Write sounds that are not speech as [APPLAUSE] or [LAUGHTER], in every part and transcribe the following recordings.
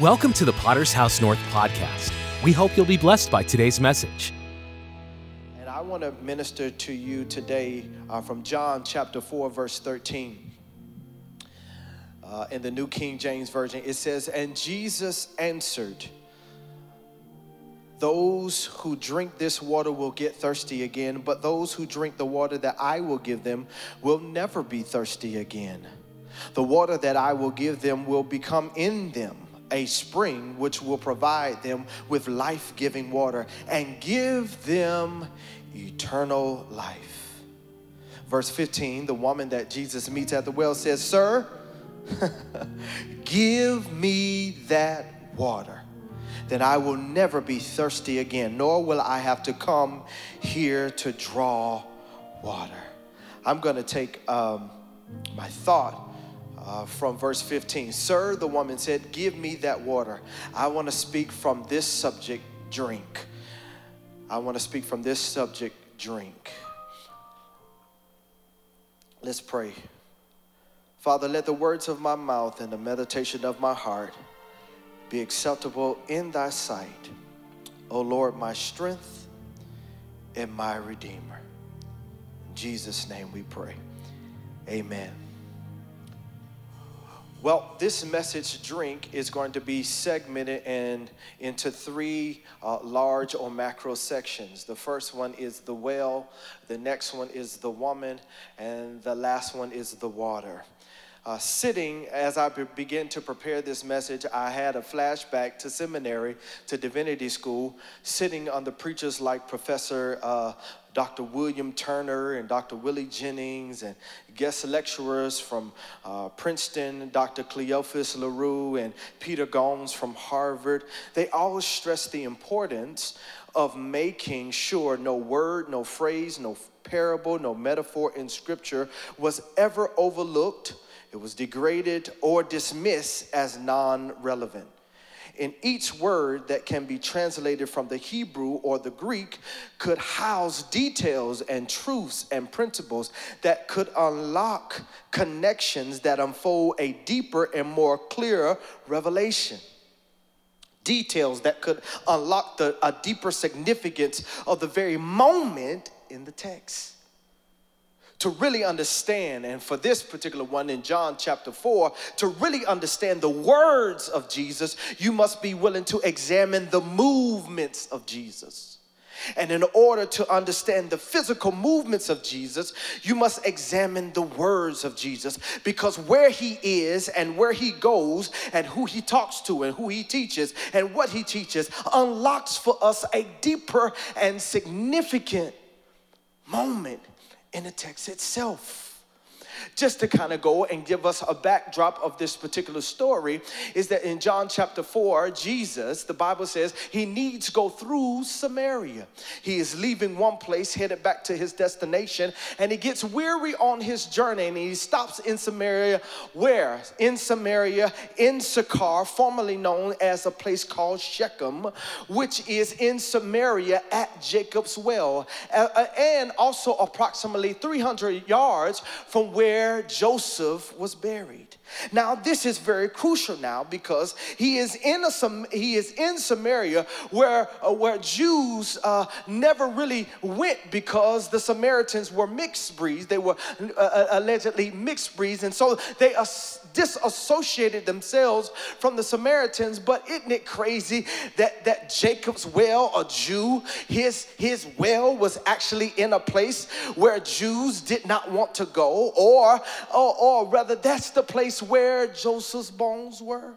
Welcome to the Potter's House North podcast. We hope you'll be blessed by today's message. And I want to minister to you today uh, from John chapter 4, verse 13. Uh, in the New King James Version, it says, And Jesus answered, Those who drink this water will get thirsty again, but those who drink the water that I will give them will never be thirsty again. The water that I will give them will become in them a spring which will provide them with life giving water and give them eternal life. Verse 15, the woman that Jesus meets at the well says, Sir, [LAUGHS] give me that water. Then I will never be thirsty again, nor will I have to come here to draw water. I'm going to take um, my thought uh, from verse 15. Sir, the woman said, Give me that water. I want to speak from this subject, drink. I want to speak from this subject, drink. Let's pray. Father, let the words of my mouth and the meditation of my heart be acceptable in thy sight. O Lord, my strength and my redeemer. In Jesus' name we pray. Amen. Well, this message drink is going to be segmented in, into three uh, large or macro sections. The first one is the well, the next one is the woman, and the last one is the water. Uh, sitting as I be- to prepare this message, I had a flashback to seminary, to divinity school, sitting on the preachers like Professor uh, Dr. William Turner and Dr. Willie Jennings and guest lecturers from uh, Princeton, Dr. Cleophas LaRue and Peter Gomes from Harvard. They always stress the importance of making sure no word, no phrase, no parable, no metaphor in scripture was ever overlooked, it was degraded, or dismissed as non relevant in each word that can be translated from the Hebrew or the Greek could house details and truths and principles that could unlock connections that unfold a deeper and more clear revelation. Details that could unlock the, a deeper significance of the very moment in the text to really understand, and for this particular one in John chapter 4, to really understand the words of Jesus, you must be willing to examine the movements of Jesus. And in order to understand the physical movements of Jesus, you must examine the words of Jesus because where he is and where he goes and who he talks to and who he teaches and what he teaches unlocks for us a deeper and significant moment in the text itself. Just to kind of go and give us a backdrop of this particular story, is that in John chapter 4, Jesus, the Bible says, he needs to go through Samaria. He is leaving one place, headed back to his destination, and he gets weary on his journey and he stops in Samaria. Where? In Samaria, in Sychar, formerly known as a place called Shechem, which is in Samaria at Jacob's well, and also approximately 300 yards from where where Joseph was buried. Now, this is very crucial now because he is in a he is in Samaria where uh, where Jews uh, never really went because the Samaritans were mixed breeds. They were uh, uh allegedly mixed breeds, and so they disassociated themselves from the Samaritans. But isn't it crazy that that Jacob's well, a Jew, his his well was actually in a place where Jews did not want to go, or or, or rather, that's the place place where Joseph's bones were.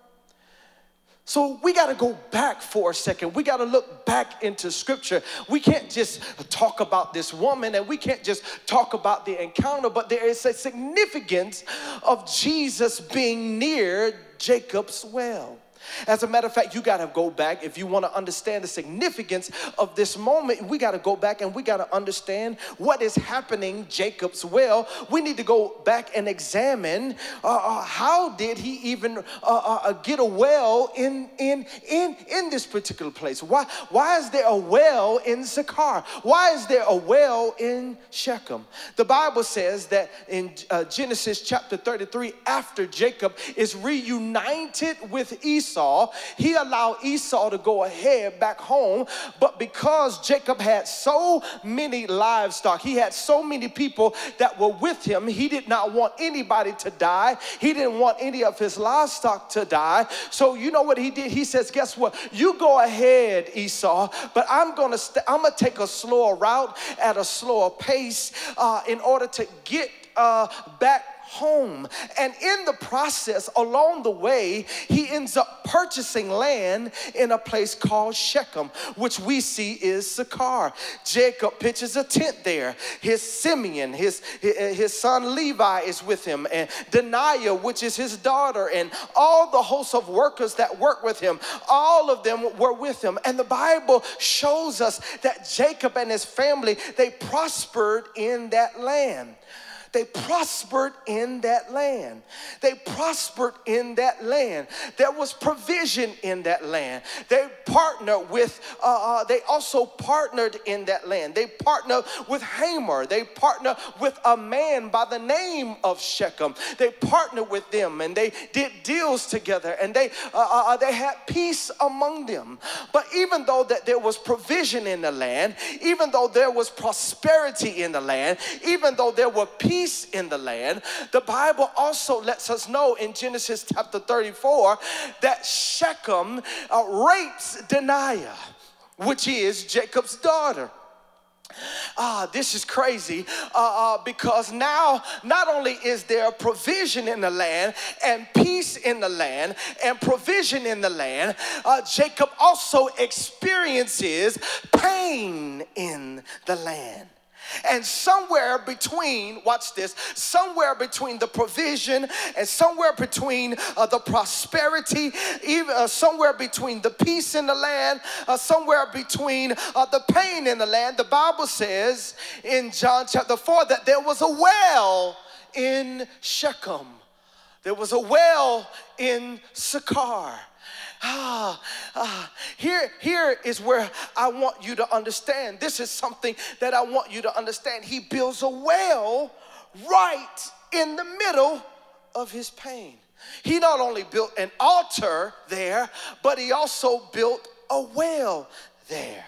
So we got to go back for a second. We got to look back into scripture. We can't just talk about this woman and we can't just talk about the encounter, but there is a significance of Jesus being near Jacob's well. As a matter of fact, you got to go back if you want to understand the significance of this moment. We got to go back and we got to understand what is happening Jacob's well. We need to go back and examine uh, uh, how did he even uh, uh, uh, get a well in in in in this particular place? Why why is there a well in Sychar? Why is there a well in Shechem? The Bible says that in uh, Genesis chapter 33, after Jacob is reunited with Esau Esau, he allowed Esau to go ahead back home. But because Jacob had so many livestock, he had so many people that were with him, he did not want anybody to die. He didn't want any of his livestock to die. So you know what he did? He says, "Guess what? You go ahead, Esau, but I'm gonna st- I'm gonna take a slower route at a slower pace uh, in order to get uh, back home. And in the process, along the way, he ends up purchasing land in a place called Shechem, which we see is Sychar. Jacob pitches a tent there. His Simeon, his, uh, his son Levi is with him, and Dinah, which is his daughter, and all the hosts of workers that work with him, all of them were with him. And the Bible shows us that Jacob and his family, they prospered in that land. They prospered in that land. They prospered in that land. There was provision in that land. They partnered with, uh, uh, they also partnered in that land. They partnered with Hamor. They partnered with a man by the name of Shechem. They partnered with them and they did deals together and they, uh, uh, uh they had peace among them. But even though that there was provision in the land, even though there was prosperity in the land, even though there were peace peace in the land. The Bible also lets us know in Genesis chapter 34 that Shechem uh, rapes Dinah, which is Jacob's daughter. Ah, this is crazy uh, uh, because now not only is there provision in the land and peace in the land and provision in the land, uh, Jacob also experiences pain in the land. And somewhere between, watch this, somewhere between the provision and somewhere between uh, the prosperity, even uh, somewhere between the peace in the land, uh, somewhere between uh, the pain in the land, the Bible says in John chapter 4 that there was a well in Shechem. There was a well in Sychar. Ah, ah, here, here is where I want you to understand. This is something that I want you to understand. He builds a well right in the middle of his pain. He not only built an altar there, but he also built a well there.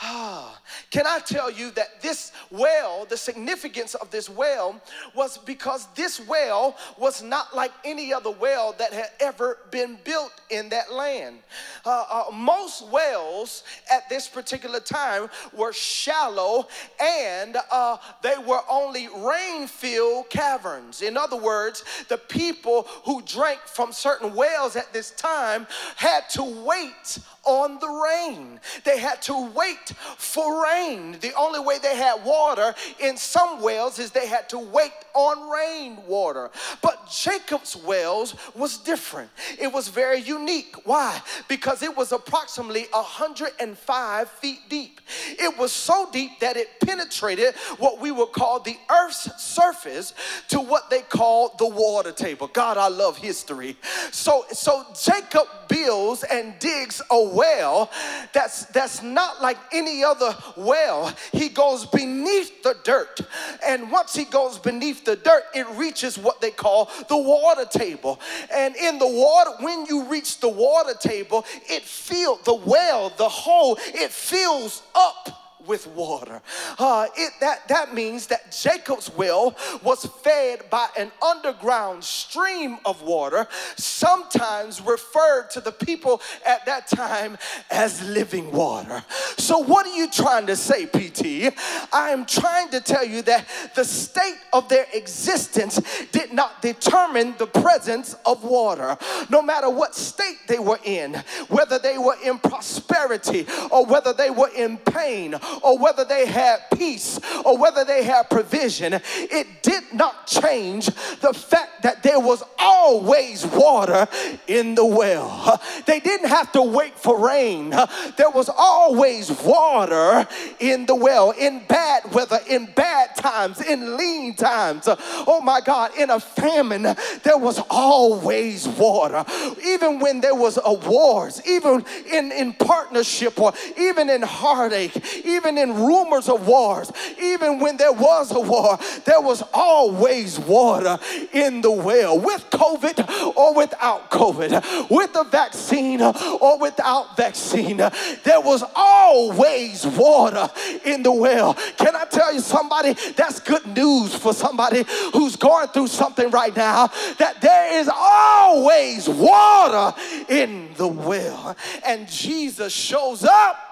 Ah, [SIGHS] can I tell you that this well, the significance of this well was because this well was not like any other well that had ever been built in that land. Uh, uh, most wells at this particular time were shallow and uh, they were only rain filled caverns. In other words, the people who drank from certain wells at this time had to wait on the rain. They had to wait for rain. The only way they had water in some wells is they had to wait on rain water. But Jacob's wells was different. It was very unique. Why? Because it was approximately 105 feet deep. It was so deep that it penetrated what we would call the earth's surface to what they call the water table. God, I love history. So so Jacob builds and digs a well that's that's not like any other well. He goes beneath the dirt. And once he goes beneath the dirt, it reaches what they call the water table. And in the water, when you reach the water table, it fills the well, the hole, it fills up with water. Uh, it, that, that means that Jacob's well was fed by an underground stream of water, sometimes referred to the people at that time as living water. So, what are you trying to say, PT? I am trying to tell you that the state of their existence did not determine the presence of water. No matter what state they were in, whether they were in prosperity or whether they were in pain or whether they had peace or whether they had provision, it did not change the fact that there was always water in the well. They didn't have to wait for rain. There was always water in the well in bad weather, in bad times, in lean times. Oh my God, in a famine, there was always water. Even when there was a wars, even in, in partnership or even in heartache, even even in rumors of wars, even when there was a war, there was always water in the well. With COVID or without COVID, with a vaccine or without vaccine, there was always water in the well. Can I tell you somebody that's good news for somebody who's going through something right now that there is always water in the well. And Jesus shows up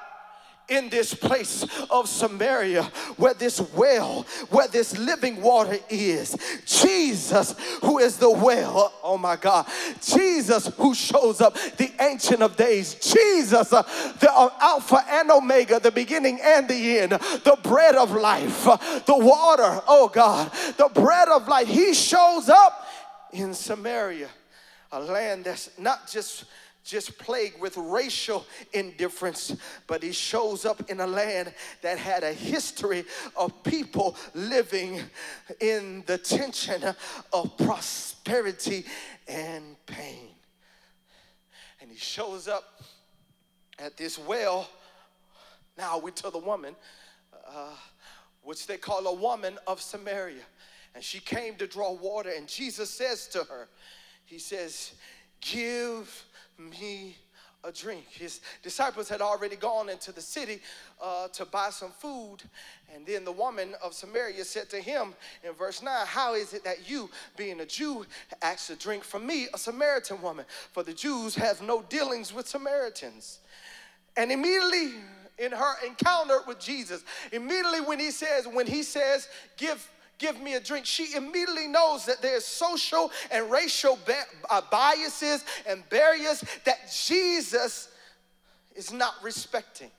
in this place of Samaria where this well, where this living water is. Jesus, who is the well, oh my God. Jesus, who shows up, the Ancient of Days. Jesus, the Alpha and Omega, the beginning and the end, the bread of life, the water, oh God, the bread of life. He shows up in Samaria, a land that's not just just plagued with racial indifference, but he shows up in a land that had a history of people living in the tension of prosperity and pain. And he shows up at this well. Now we to the woman, uh, which they call a woman of Samaria. And she came to draw water, and Jesus says to her, He says, Give me a drink. His disciples had already gone into the city uh, to buy some food. And then the woman of Samaria said to him in verse 9, How is it that you, being a Jew, ask a drink from me, a Samaritan woman? For the Jews have no dealings with Samaritans. And immediately in her encounter with Jesus, immediately when he says, when he says, give give me a drink, she immediately knows that there's social and racial uh, biases and barriers that Jesus is not respecting.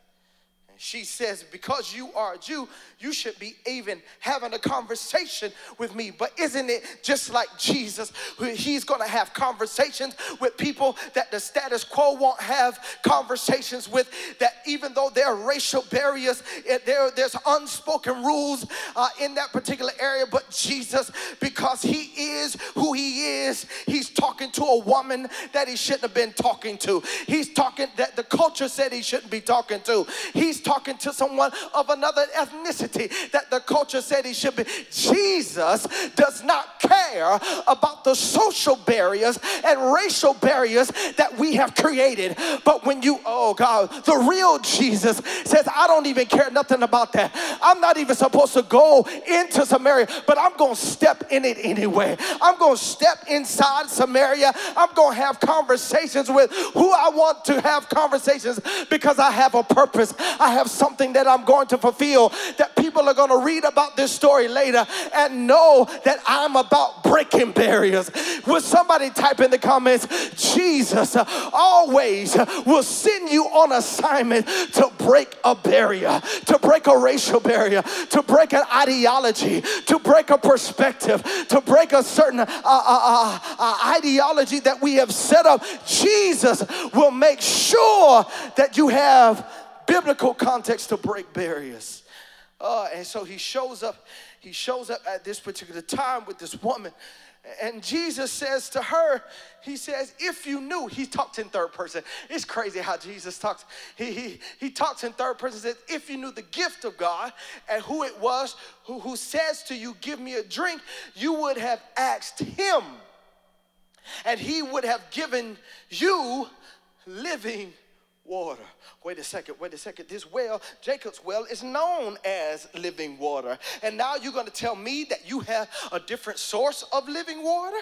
She says, Because you are a Jew, you should be even having a conversation with me. But isn't it just like Jesus? He's going to have conversations with people that the status quo won't have conversations with, that even though there are racial barriers, there, there's unspoken rules uh, in that particular area. But Jesus, because he is who he is, he's talking to a woman that he shouldn't have been talking to. He's talking that the culture said he shouldn't be talking to. He's talking to someone of another ethnicity that the culture said he should be. Jesus does not care about the social barriers and racial barriers that we have created. But when you, oh God, the real Jesus says, I don't even care nothing about that. I'm not even supposed to go into Samaria, but I'm going to step in it anyway. I'm going to step inside Samaria. I'm going to have conversations with who I want to have conversations because I have a purpose. I have something that I'm going to fulfill that people are going to read about this story later and know that I'm about breaking barriers. Will somebody type in the comments, Jesus always will send you on assignment to break a barrier, to break a racial barrier, to break an ideology, to break a perspective, to break a certain uh, uh, uh, uh ideology that we have set up. Jesus will make sure that you have biblical context to break barriers. Uh, and so he shows up, he shows up at this particular time with this woman. And Jesus says to her, He says, if you knew, he talks in third person. It's crazy how Jesus talks. He, he, he talks in third person, says, if you knew the gift of God and who it was who, who says to you, Give me a drink, you would have asked him, and he would have given you living water. Wait a second, wait a second. This well, Jacob's well, is known as living water. And now you're going to tell me that you have a different source of living water?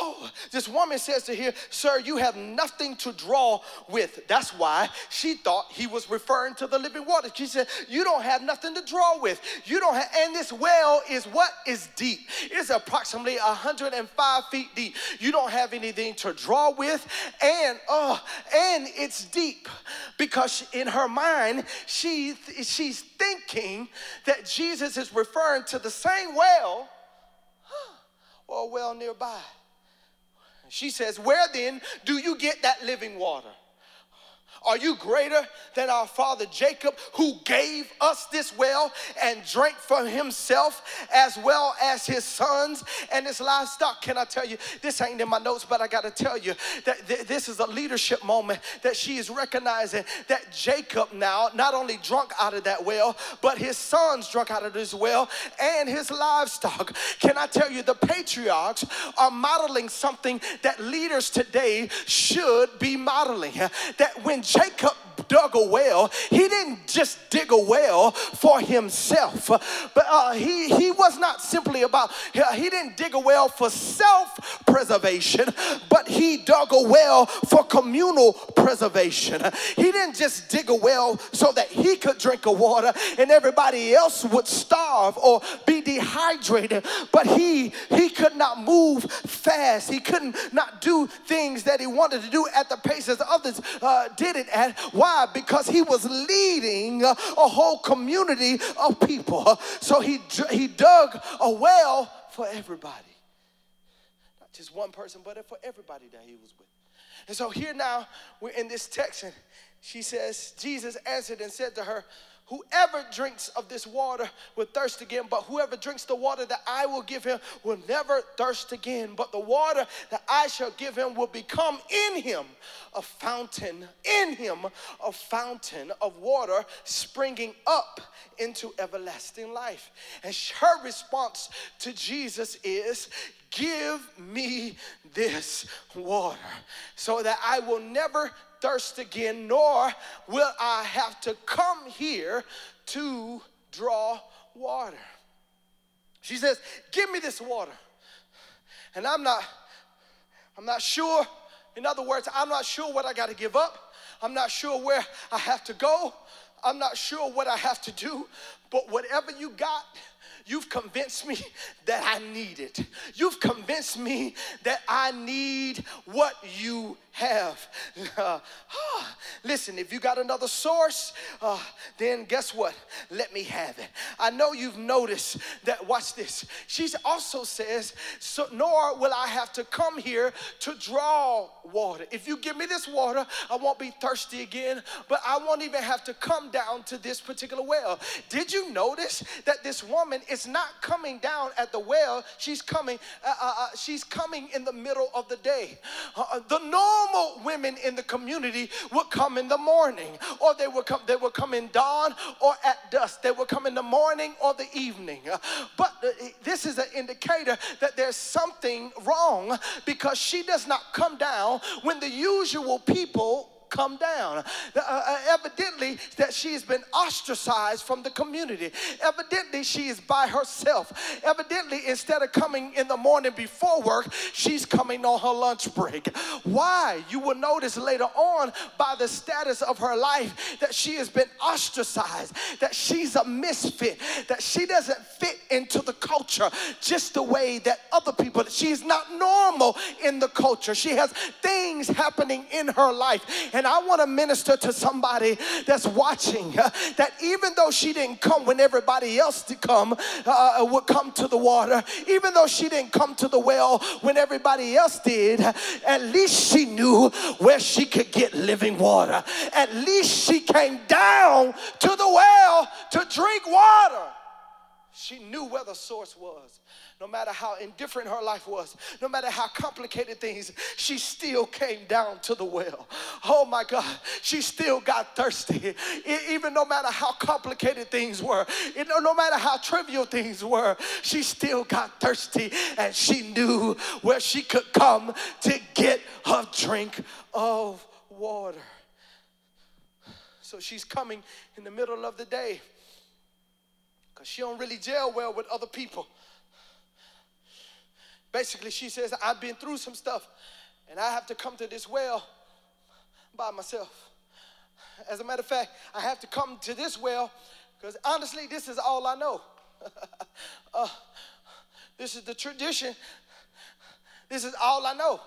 Oh, this woman says to here, Sir, you have nothing to draw with. That's why she thought he was referring to the living water. She said, You don't have nothing to draw with. You don't have, and this well is what is deep. It's approximately 105 feet deep. You don't have anything to draw with, and oh, and it's deep because in her mind, she she's thinking that Jesus is referring to the same well [GASPS] or well nearby. She says, Where then do you get that living water? Are you greater than our father Jacob, who gave us this well and drank from himself as well as his sons and his livestock? Can I tell you, this ain't in my notes, but I got to tell you that th- this is a leadership moment that she is recognizing that Jacob now not only drunk out of that well, but his sons drunk out of this well and his livestock. Can I tell you, the patriarchs are modeling something that leaders today should be modeling. That when Jacob dug a well, he didn't just dig a well for himself, but uh, he, he was not simply about, he didn't dig a well for self preservation, but he dug a well for communal preservation. He didn't just dig a well so that he could drink a water and everybody else would starve or be dehydrated, but he he could not move fast. He couldn't not do things that he wanted to do at the pace as others uh, did it at. Why? Why? Because he was leading a whole community of people. So he, he dug a well for everybody. Not just one person, but for everybody that he was with. And so here now, we're in this text, and she says, Jesus answered and said to her, Whoever drinks of this water will thirst again, but whoever drinks the water that I will give him will never thirst again. But the water that I shall give him will become in him a fountain, in him a fountain of water springing up into everlasting life. And her response to Jesus is, Give me this water so that I will never thirst again, nor will I have to come here to draw water. She says, Give me this water. And I'm not, I'm not sure. In other words, I'm not sure what I got to give up. I'm not sure where I have to go. I'm not sure what I have to do. But whatever you got, You've convinced me that I need it. You've convinced me that I need what you have. [LAUGHS] Uh, listen, if you got another source, uh, then guess what? Let me have it. I know you've noticed that, watch this. She also says, so, nor will I have to come here to draw water. If you give me this water, I won't be thirsty again, but I won't even have to come down to this particular well. Did you notice that this woman is not coming down at the well? She's coming, uh, uh, uh she's coming in the middle of the day. Uh, the normal women in the community would come in the morning, or they would come, they would come in dawn or at dusk. They would come in the morning or the evening. But this is an indicator that there's something wrong because she does not come down when the usual people come down. Uh, uh, evidently, that she has been ostracized from the community. Evidently, she is by herself. Evidently, instead of coming in the morning before work, she's coming on her lunch break. Why? You will notice later on by the status of her life that she has been ostracized, that she's a misfit, that she doesn't fit into the culture just the way that other people, she's not normal in the culture. She has things happening in her life. And I want to minister to somebody that's watching uh, that even though she didn't come when everybody else to come uh, uh, would come to the water, even though she didn't come to the well when everybody else did, at least she knew where she could get living water. At least she came down to the well to drink water. She knew where the source was. No matter how indifferent her life was, no matter how complicated things, she still came down to the well. Oh my God, she still got thirsty. Even no matter how complicated things were, no matter how trivial things were, she still got thirsty and she knew where she could come to get a drink of water. So she's coming in the middle of the day because she don't really gel well with other people. Basically, she says, I've been through some stuff and I have to come to this well by myself. As a matter of fact, I have to come to this well because honestly, this is all I know. [LAUGHS] uh, this is the tradition. This is all I know.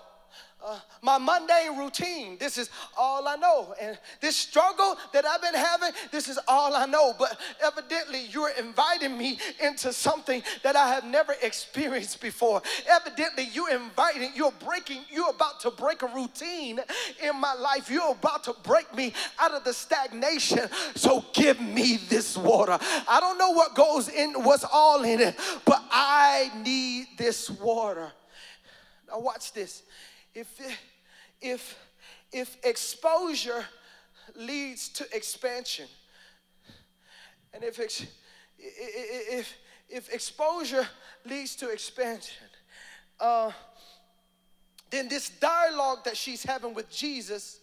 Uh, my mundane routine. This is all I know. And this struggle that I've been having, this is all I know. But evidently, you're inviting me into something that I have never experienced before. Evidently, you're inviting, you're breaking, you're about to break a routine in my life. You're about to break me out of the stagnation. So give me this water. I don't know what goes in, what's all in it, but I need this water. Now, watch this if, if, if exposure leads to expansion, and if, if, if exposure leads to expansion, uh, then this dialogue that she's having with Jesus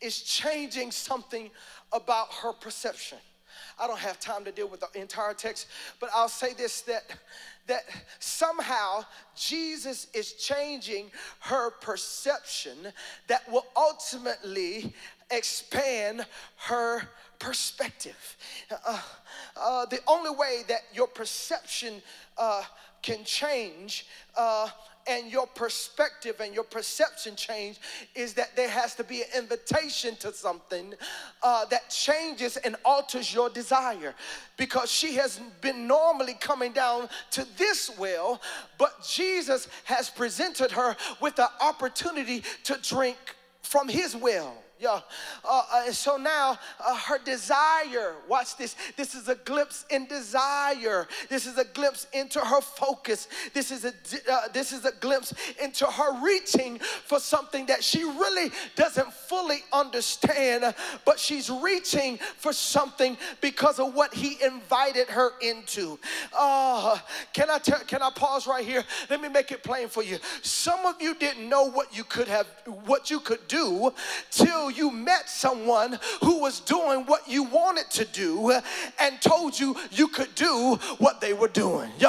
is changing something about her perception. I don't have time to deal with the entire text, but I'll say this that that somehow Jesus is changing her perception that will ultimately expand her perspective. Uh, uh, the only way that your perception uh, can change uh, and your perspective and your perception change is that there has to be an invitation to something uh, that changes and alters your desire. Because she has been normally coming down to this well but jesus has presented her with the opportunity to drink from his well yeah. Uh, uh, and so now uh, her desire, watch this. This is a glimpse in desire. This is a glimpse into her focus. This is a uh, this is a glimpse into her reaching for something that she really doesn't fully understand, but she's reaching for something because of what he invited her into. Uh, can I tell, can I pause right here? Let me make it plain for you. Some of you didn't know what you could have what you could do till you met someone who was doing what you wanted to do and told you you could do what they were doing. [LAUGHS]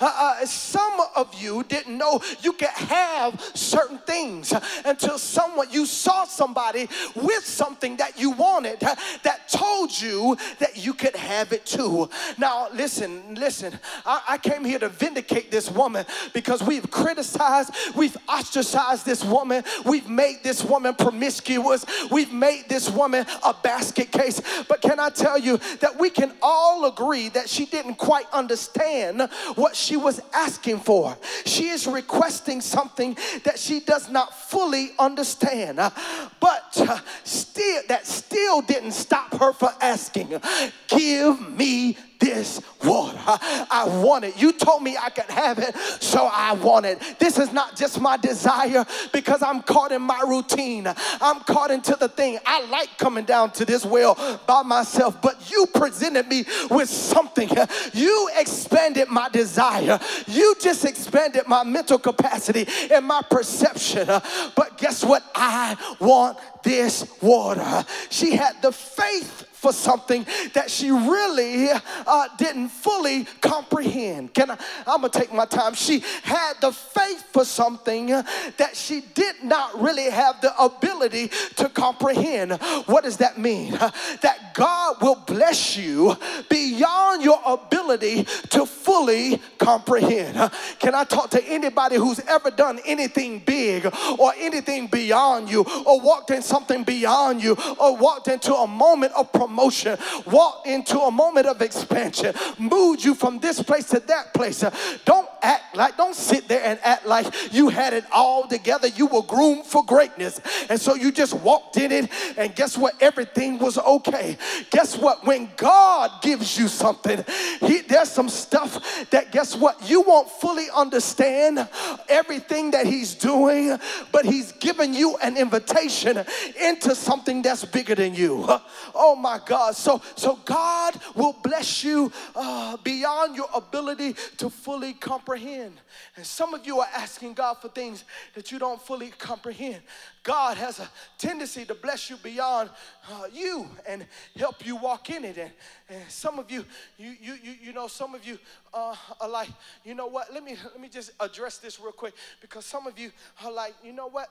Uh, uh, some of you didn't know you could have certain things until someone you saw somebody with something that you wanted that told you that you could have it too. Now, listen, listen. I, I came here to vindicate this woman because we've criticized, we've ostracized this woman, we've made this woman promiscuous, we've made this woman a basket case. But can I tell you that we can all agree that she didn't quite understand what she was asking for? She is requesting something that she does not fully understand. But uh, still, that still didn't stop her from asking, Give me this water. I want it. You told me I could have it, so I want it. This is not just my desire because I'm caught in my routine. I'm caught into the thing. I like coming down to this well by myself, but you presented me with something. You expanded my desire. You just expanded my mental capacity and my perception. But guess what? I want this water. She had the faith for something that she really uh, didn't fully comprehend. Can I? I'm gonna take my time. She had the faith for something that she did not really have the ability to comprehend. What does that mean? That God will bless you beyond your ability to fully comprehend. Can I talk to anybody who's ever done anything big or anything beyond you or walked in something beyond you or walked into a moment of promotion? walked into a moment of expansion, moved you from this place to that place. Don't act like, don't sit there and act like you had it all together. You were groomed for greatness. And so you just walked in it, and guess what? Everything was okay. Guess what? When God gives you something, he, there's some stuff that, guess what? You won't fully understand everything that He's doing, but He's given you an invitation into something that's bigger than you. Oh my God. So, so God will bless you uh, beyond your ability to fully comprehend. And some of you are asking God for things that you don't fully comprehend. God has a tendency to bless you beyond uh, you and help you walk in it. And, and some of you, you, you, you, you know, some of you uh, are like, you know what? Let me let me just address this real quick because some of you are like, you know what?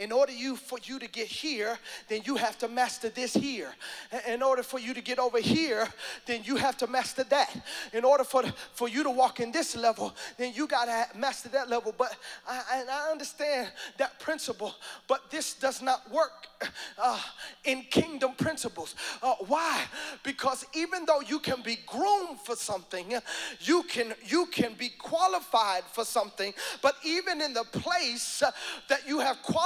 In order you for you to get here then you have to master this here. In order for you to get over here then you have to master that. In order for for you to walk in this level then you got to master that level. But I, I understand that principle but this does not work uh, in kingdom principles. Uh, why? Because even though you can be groomed for something you can you can be qualified for something but even in the place that you have qualified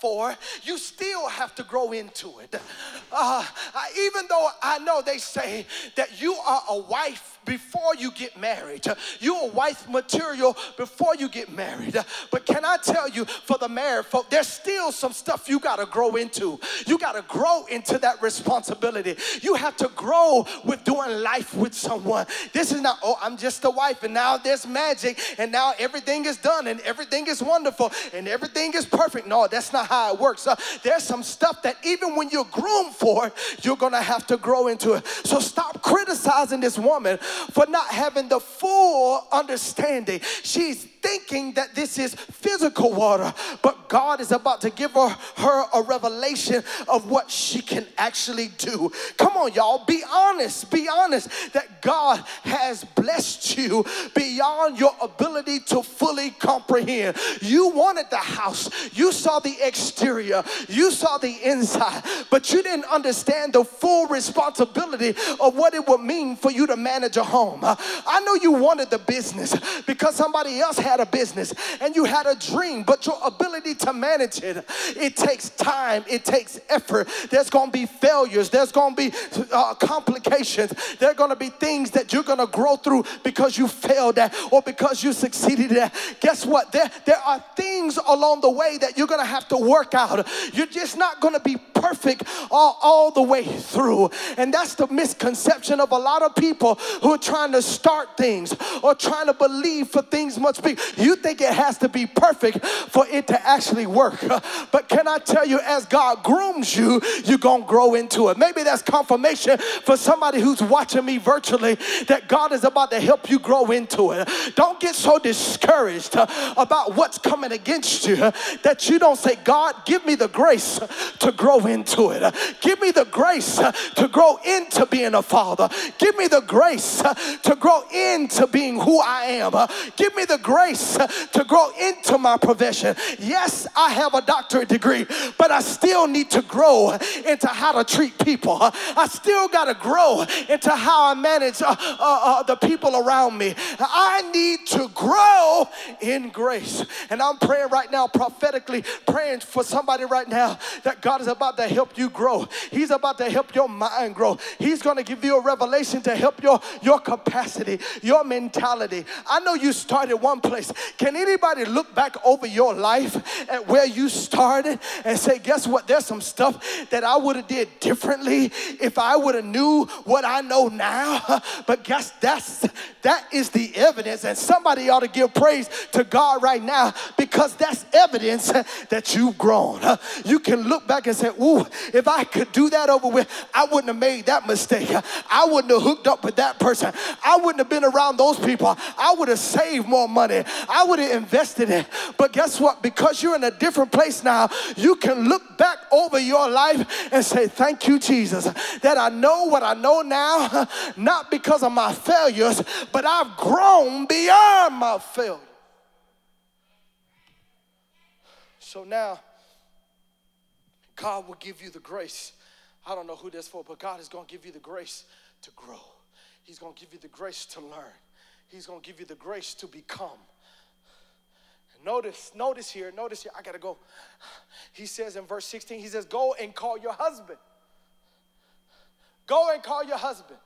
for, you still have to grow into it. Uh, even though I know they say that you are a wife before you get married. You're wife material before you get married. But can I tell you, for the married folk, there's still some stuff you got to grow into. You got to grow into that responsibility. You have to grow with doing life with someone. This is not, oh, I'm just a wife, and now there's magic, and now everything is done, and everything is wonderful, and everything is perfect. No, that's not how it works. Uh, there's some stuff that even when you're groomed for you're going to have to grow into it. So stop criticizing this woman for not having the full understanding. She's thinking that this is physical water, but God is about to give her, her a revelation of what she can actually do. Come on, y'all, be honest, be honest that God has blessed you beyond your ability to fully comprehend. You wanted the house, you saw the exterior, you saw the inside, but you didn't understand the full responsibility of what it would mean for you to manage a home. I know you wanted the business because somebody else had had a business and you had a dream, but your ability to manage it, it takes time, it takes effort. There's gonna be failures, there's gonna be uh, complications, there are gonna be things that you're gonna grow through because you failed at or because you succeeded at. Guess what? There, there are things along the way that you're gonna have to work out. You're just not gonna be perfect all, all the way through. And that's the misconception of a lot of people who are trying to start things or trying to believe for things much bigger. You think it has to be perfect for it to actually work. But can I tell you, as God grooms you, you're going to grow into it. Maybe that's confirmation for somebody who's watching me virtually that God is about to help you grow into it. Don't get so discouraged about what's coming against you that you don't say, God, give me the grace to grow into it. Give me the grace to grow into being a father. Give me the grace to grow into being who I am. Give me the grace grace to grow into my profession. Yes, I have a doctorate degree, but I still need to grow into how to treat people. I still got to grow into how I manage uh, uh, uh, the people around me. I need to grow in grace. And I'm praying right now, prophetically, praying for somebody right now that God is about to help you grow. He's about to help your mind grow. He's going to give you a revelation to help your, your capacity, your mentality. I know you started one place place. Can anybody look back over your life at where you started and say, guess what? There's some stuff that I would have did differently if I would have knew what I know now. [LAUGHS] But guess that's that is the evidence, and somebody ought to give praise to God right now because that's evidence that you've grown. You can look back and say, Ooh, if I could do that over with, I wouldn't have made that mistake. I wouldn't have hooked up with that person. I wouldn't have been around those people. I would have saved more money. I would have invested in. But guess what? Because you're in a different place now, you can look back over your life and say, Thank you, Jesus, that I know what I know now, [LAUGHS] not because of my failures, but I've grown beyond my failure. So now, God will give you the grace. I don't know who this for, but God is going to give you the grace to grow. He's going to give you the grace to learn. He's going to give you the grace to become. Notice, notice here, notice here, I gotta go. He says in verse 16, he says, Go and call your husband. Go and call your husband.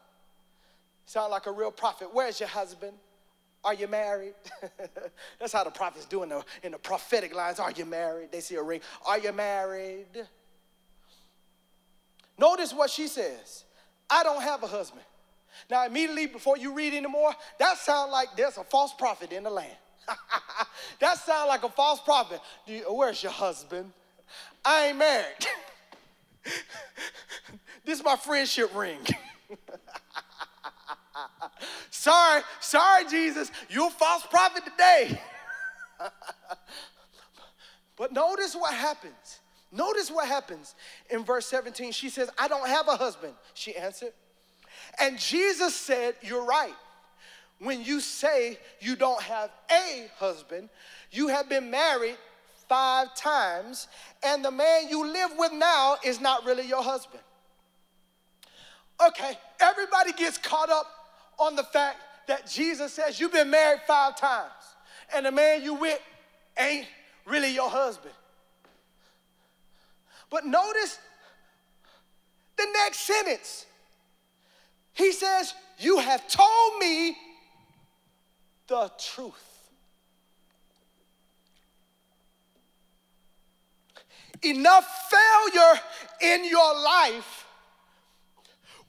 Sound like a real prophet. Where's your husband? Are you married? [LAUGHS] That's how the prophets do in the, in the prophetic lines. Are you married? They see a ring. Are you married? Notice what she says. I don't have a husband. Now, immediately before you read anymore, that sounds like there's a false prophet in the land. [LAUGHS] that sounds like a false prophet. You, where's your husband? I ain't married. [LAUGHS] this is my friendship ring. [LAUGHS] sorry, sorry, Jesus, you're a false prophet today. [LAUGHS] But notice what happens. Notice what happens in verse 17. She says, I don't have a husband, she answered. And Jesus said, You're right. When you say you don't have a husband, you have been married five times, and the man you live with now is not really your husband. Okay, everybody gets caught up on the fact that Jesus says you've been married five times, and the man you with ain't really your husband. But notice the next sentence. He says, You have told me the truth. Enough failure in your life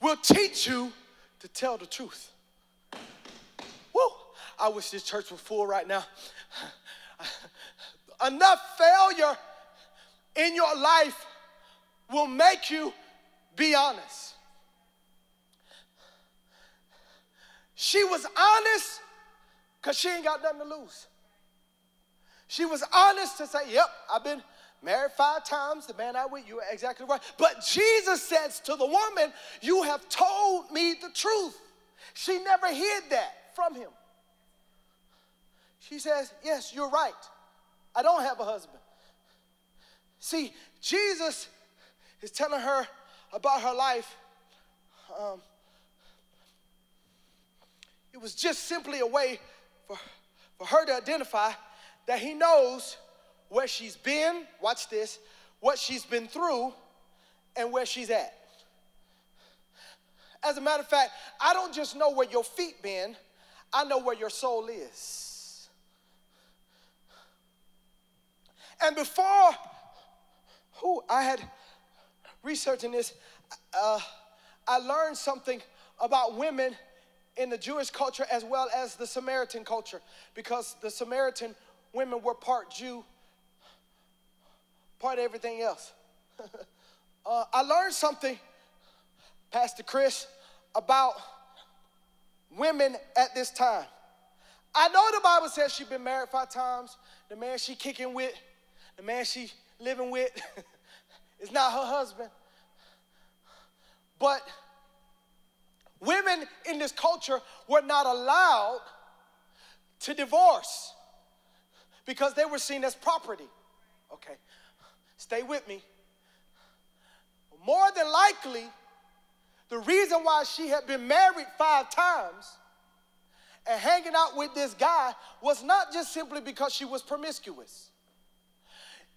will teach you to tell the truth. Woo! I wish this church was full right now. [SIGHS] Enough failure in your life will make you be honest. She was honest because she ain't got nothing to lose. She was honest to say, Yep, I've been married five times. The man I with, you are exactly right. But Jesus says to the woman, You have told me the truth. She never hid that from him. She says, Yes, you're right. I don't have a husband. See, Jesus is telling her about her life. Um, it was just simply a way for, for her to identify that he knows where she's been, watch this, what she's been through, and where she's at. As a matter of fact, I don't just know where your feet been, I know where your soul is. And before who I had researching this, uh, I learned something about women in the Jewish culture as well as the Samaritan culture because the Samaritan women were part Jew, part everything else. [LAUGHS] uh, I learned something, Pastor Chris, about women at this time. I know the Bible says she's been married five times. The man she kicking with, the man she living with, [LAUGHS] is not her husband. But women in this culture were not allowed to divorce because they were seen as property. Okay, stay with me. More than likely, the reason why she had been married five times and hanging out with this guy was not just simply because she was promiscuous.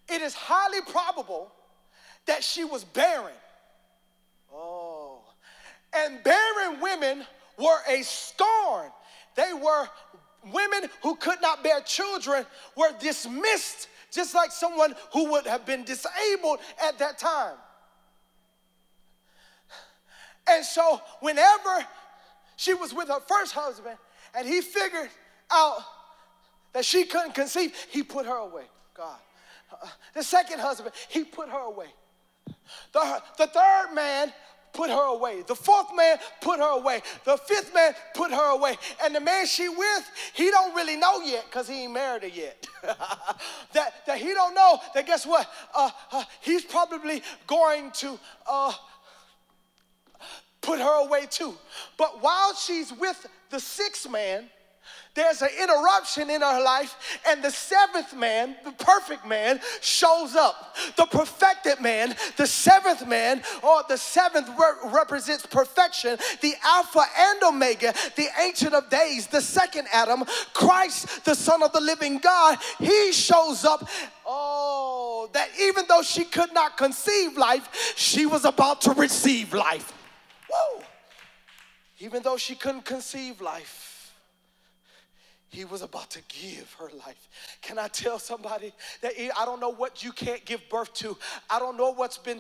It is highly probable that she was barren. Oh. And barren women were a scorn. They were women who could not bear children, were dismissed just like someone who would have been disabled at that time. And so, whenever she was with her first husband and he figured out that she couldn't conceive, he put her away. God. Uh, the second husband, he put her away. The, the third man put her away. The fourth man put her away. The fifth man put her away. And the man she with, he don't really know yet because he ain't married her yet. [LAUGHS] that, that he don't know that guess what? Uh, uh, he's probably going to uh, put her away too. But while she's with the sixth man, there's an interruption in her life, and the seventh man, the perfect man, shows up. The perfected man, the seventh man, or the seventh re- represents perfection, the Alpha and Omega, the Ancient of Days, the second Adam, Christ, the Son of the living God. He shows up. Oh, that even though she could not conceive life, she was about to receive life. Whoa! Even though she couldn't conceive life he was about to give her life. Can I tell somebody that I don't know what you can't give birth to. I don't know what's been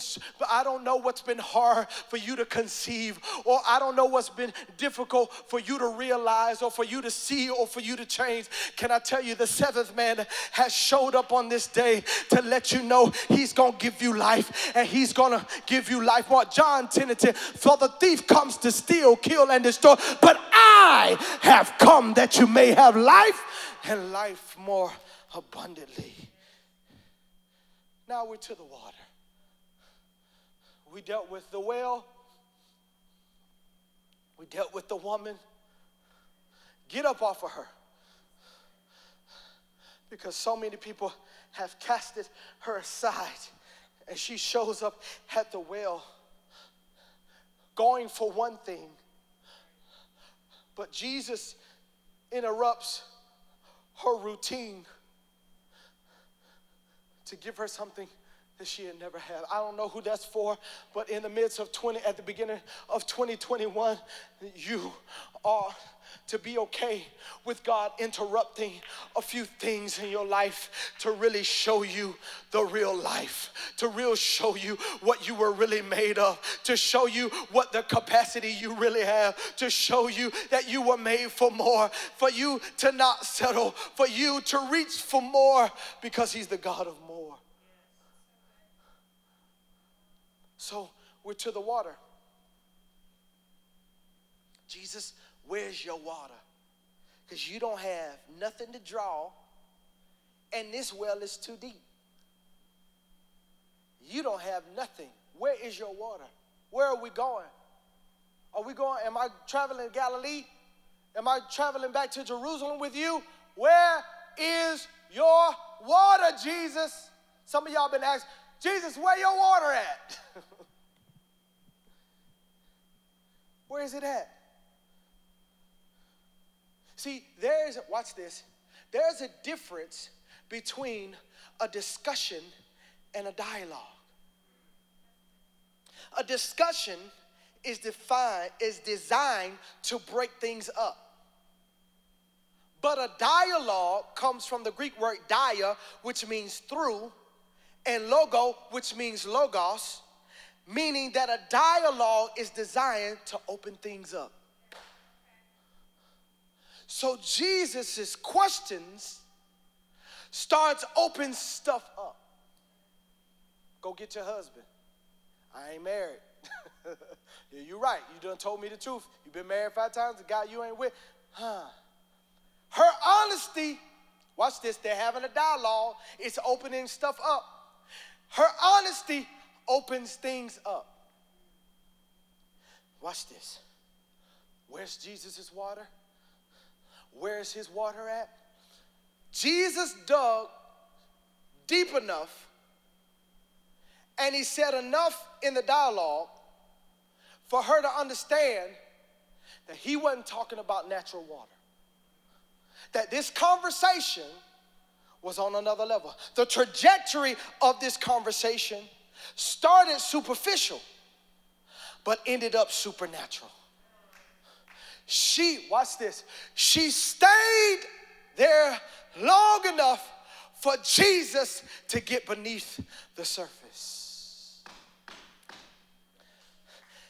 I don't know what's been hard for you to conceive or I don't know what's been difficult for you to realize or for you to see or for you to change. Can I tell you the seventh man has showed up on this day to let you know he's going to give you life and he's going to give you life What John 10 and 10 for the thief comes to steal, kill and destroy, but I have come that you may have life and life more abundantly. Now we're to the water. We dealt with the well. We dealt with the woman. Get up off of her. Because so many people have casted her aside. And she shows up at the well, going for one thing. But Jesus interrupts her routine to give her something that she had never had. I don't know who that's for, but in the midst of 20, at the beginning of 2021, you are to be okay with God interrupting a few things in your life to really show you the real life, to real show you what you were really made of, to show you what the capacity you really have, to show you that you were made for more, for you to not settle, for you to reach for more because He's the God of more. So we're to the water. Jesus, where's your water? Because you don't have nothing to draw, and this well is too deep. You don't have nothing. Where is your water? Where are we going? Are we going? Am I traveling to Galilee? Am I traveling back to Jerusalem with you? Where is your water, Jesus? Some of y'all been asking, Jesus, where your water at? [LAUGHS] where is it at? See, there's, watch this, there's a difference between a discussion and a dialogue. A discussion is defined is designed to break things up. But a dialogue comes from the Greek word dia, which means through, and logo, which means logos, meaning that a dialogue is designed to open things up. So Jesus' questions starts open stuff up. Go get your husband. I ain't married. [LAUGHS] yeah, you're right. You done told me the truth. You've been married five times. The guy you ain't with. Huh. Her honesty, watch this, they're having a dialogue. It's opening stuff up. Her honesty opens things up. Watch this. Where's Jesus' water? Where's his water at? Jesus dug deep enough and he said enough in the dialogue for her to understand that he wasn't talking about natural water. That this conversation was on another level. The trajectory of this conversation started superficial, but ended up supernatural. She, watch this, she stayed there long enough for Jesus to get beneath the surface.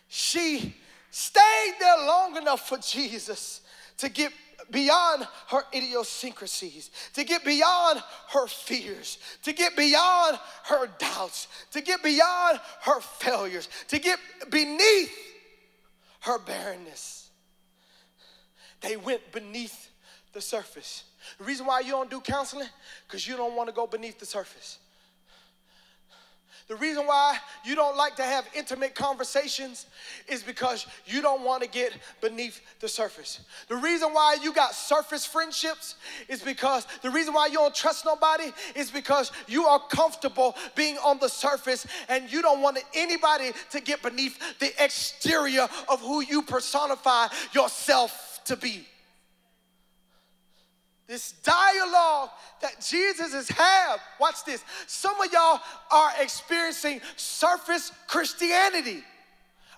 She stayed there long enough for Jesus to get beyond her idiosyncrasies, to get beyond her fears, to get beyond her doubts, to get beyond her failures, to get beneath her barrenness. They went beneath the surface. The reason why you don't do counseling, because you don't want to go beneath the surface. The reason why you don't like to have intimate conversations is because you don't want to get beneath the surface. The reason why you got surface friendships is because the reason why you don't trust nobody is because you are comfortable being on the surface and you don't want anybody to get beneath the exterior of who you personify yourself to be. This dialogue that Jesus has had, watch this. Some of y'all are experiencing surface Christianity.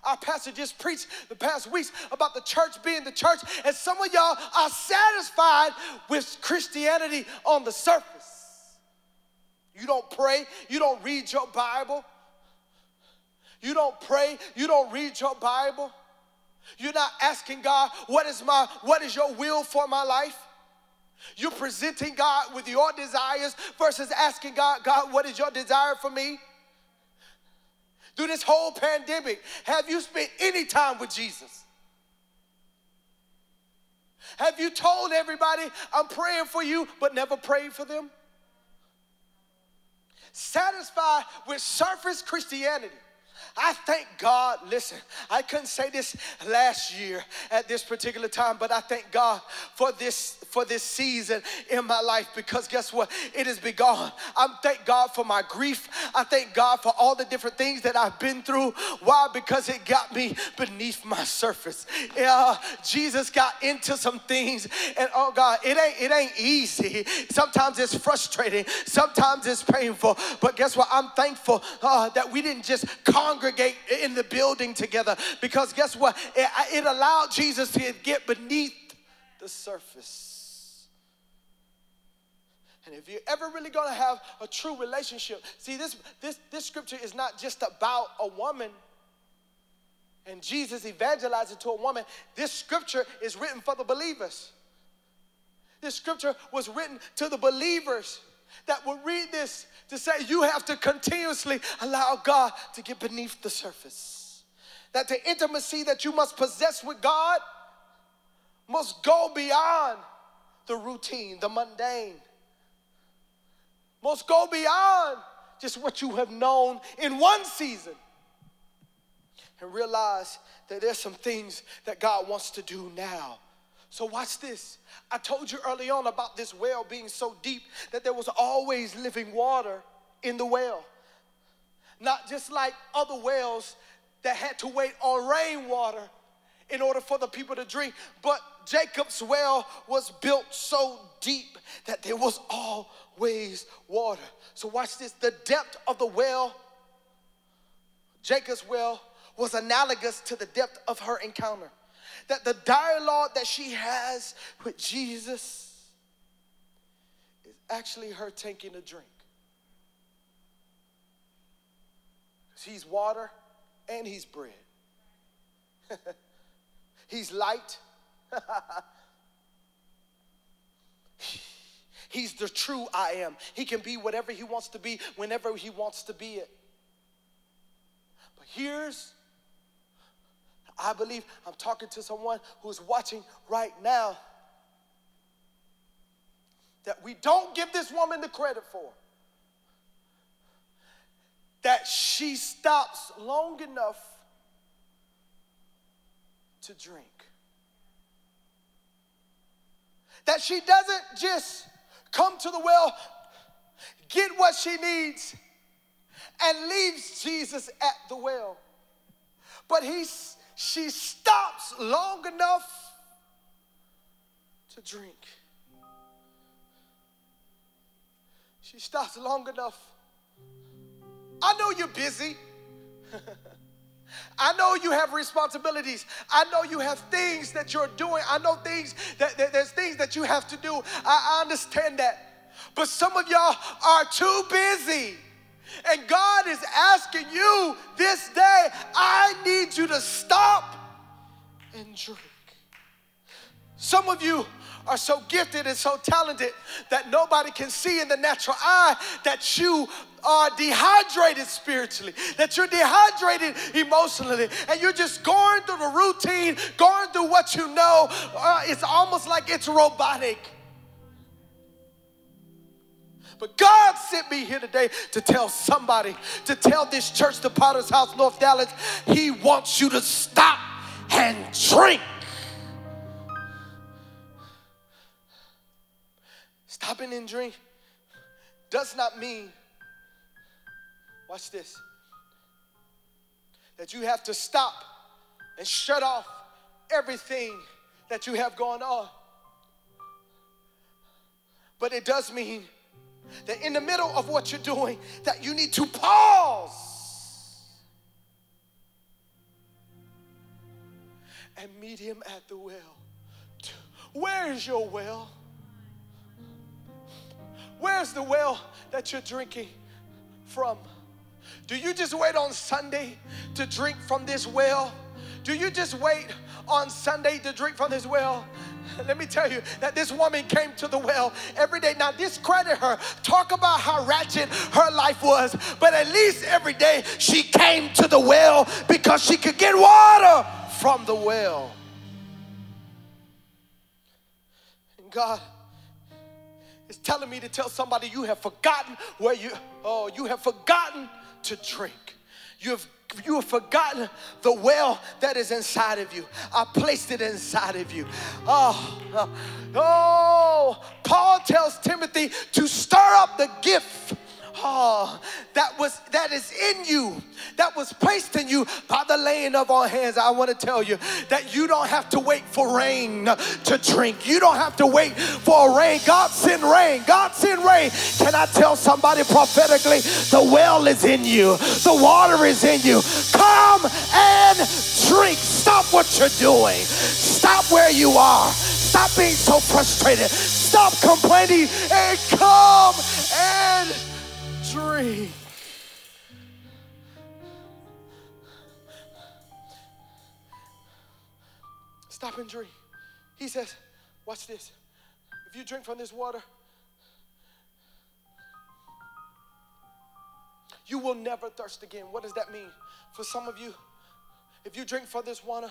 Our pastor just preached the past weeks about the church being the church, and some of y'all are satisfied with Christianity on the surface. You don't pray, you don't read your Bible. You don't pray, you don't read your Bible. You're not asking God, what is my what is your will for my life? You're presenting God with your desires versus asking God, God, what is your desire for me? Through this whole pandemic, have you spent any time with Jesus? Have you told everybody, I'm praying for you, but never prayed for them? satisfied with surface Christianity. I thank God. Listen, I couldn't say this last year at this particular time, but I thank God for this for this season in my life because guess what? It has been gone. I'm thank God for my grief. I thank God for all the different things that I've been through. Why? Because it got me beneath my surface. Yeah, Jesus got into some things, and oh God, it ain't it ain't easy. Sometimes it's frustrating. Sometimes it's painful. But guess what? I'm thankful uh, that we didn't just congregate in the building together because guess what? It, it allowed Jesus to get beneath the surface. And if you're ever really gonna have a true relationship, see this this this scripture is not just about a woman and Jesus evangelizing to a woman. This scripture is written for the believers. This scripture was written to the believers that would read this to say you have to continuously allow God to get beneath the surface. That the intimacy that you must possess with God must go beyond the routine, the mundane must go beyond just what you have known in one season and realize that there's some things that God wants to do now. So, watch this. I told you early on about this well being so deep that there was always living water in the well. Not just like other wells that had to wait on rainwater in order for the people to drink, but Jacob's well was built so deep that there was always water. So, watch this the depth of the well, Jacob's well, was analogous to the depth of her encounter. That the dialogue that she has with Jesus is actually her taking a drink. He's water and he's bread. [LAUGHS] he's light [LAUGHS] He's the true I am. He can be whatever he wants to be whenever he wants to be it. But here's, I believe I'm talking to someone who's watching right now that we don't give this woman the credit for. That she stops long enough to drink that she doesn't just come to the well, get what she needs, and leaves Jesus at the well. But he's, she stops long enough to drink. She stops long enough. I know you're busy. [LAUGHS] I know you have responsibilities. I know you have things that you're doing. I know things that, that there's things that you have to do. I, I understand that. But some of y'all are too busy. And God is asking you this day, I need you to stop and drink. Some of you are so gifted and so talented that nobody can see in the natural eye that you are dehydrated spiritually, that you're dehydrated emotionally, and you're just going through the routine, going through what you know. Uh, it's almost like it's robotic. But God sent me here today to tell somebody, to tell this church, the Potter's House, North Dallas, He wants you to stop and drink. Stopping and drink does not mean, watch this, that you have to stop and shut off everything that you have going on. But it does mean that in the middle of what you're doing, that you need to pause and meet him at the well. Where is your well? Where's the well that you're drinking from? Do you just wait on Sunday to drink from this well? Do you just wait on Sunday to drink from this well? Let me tell you that this woman came to the well every day. Now, discredit her. Talk about how ratchet her life was. But at least every day she came to the well because she could get water from the well. And God is telling me to tell somebody you have forgotten where you, oh, you have forgotten to drink. You have you have forgotten the well that is inside of you. I placed it inside of you. Oh, oh, oh. Paul tells Timothy to stir up the gift oh, that was that is in you, that was placed in you by the laying of our hands. I want to tell you that you don't have to wait for rain to drink. You don't have to wait for rain. God send rain. God send rain. Can I tell somebody prophetically? The well is in you. The water is in you. Come and drink. Stop what you're doing. Stop where you are. Stop being so frustrated. Stop complaining and come and drink. Stop and drink. He says, Watch this. If you drink from this water, you will never thirst again. What does that mean? For some of you, if you drink from this water,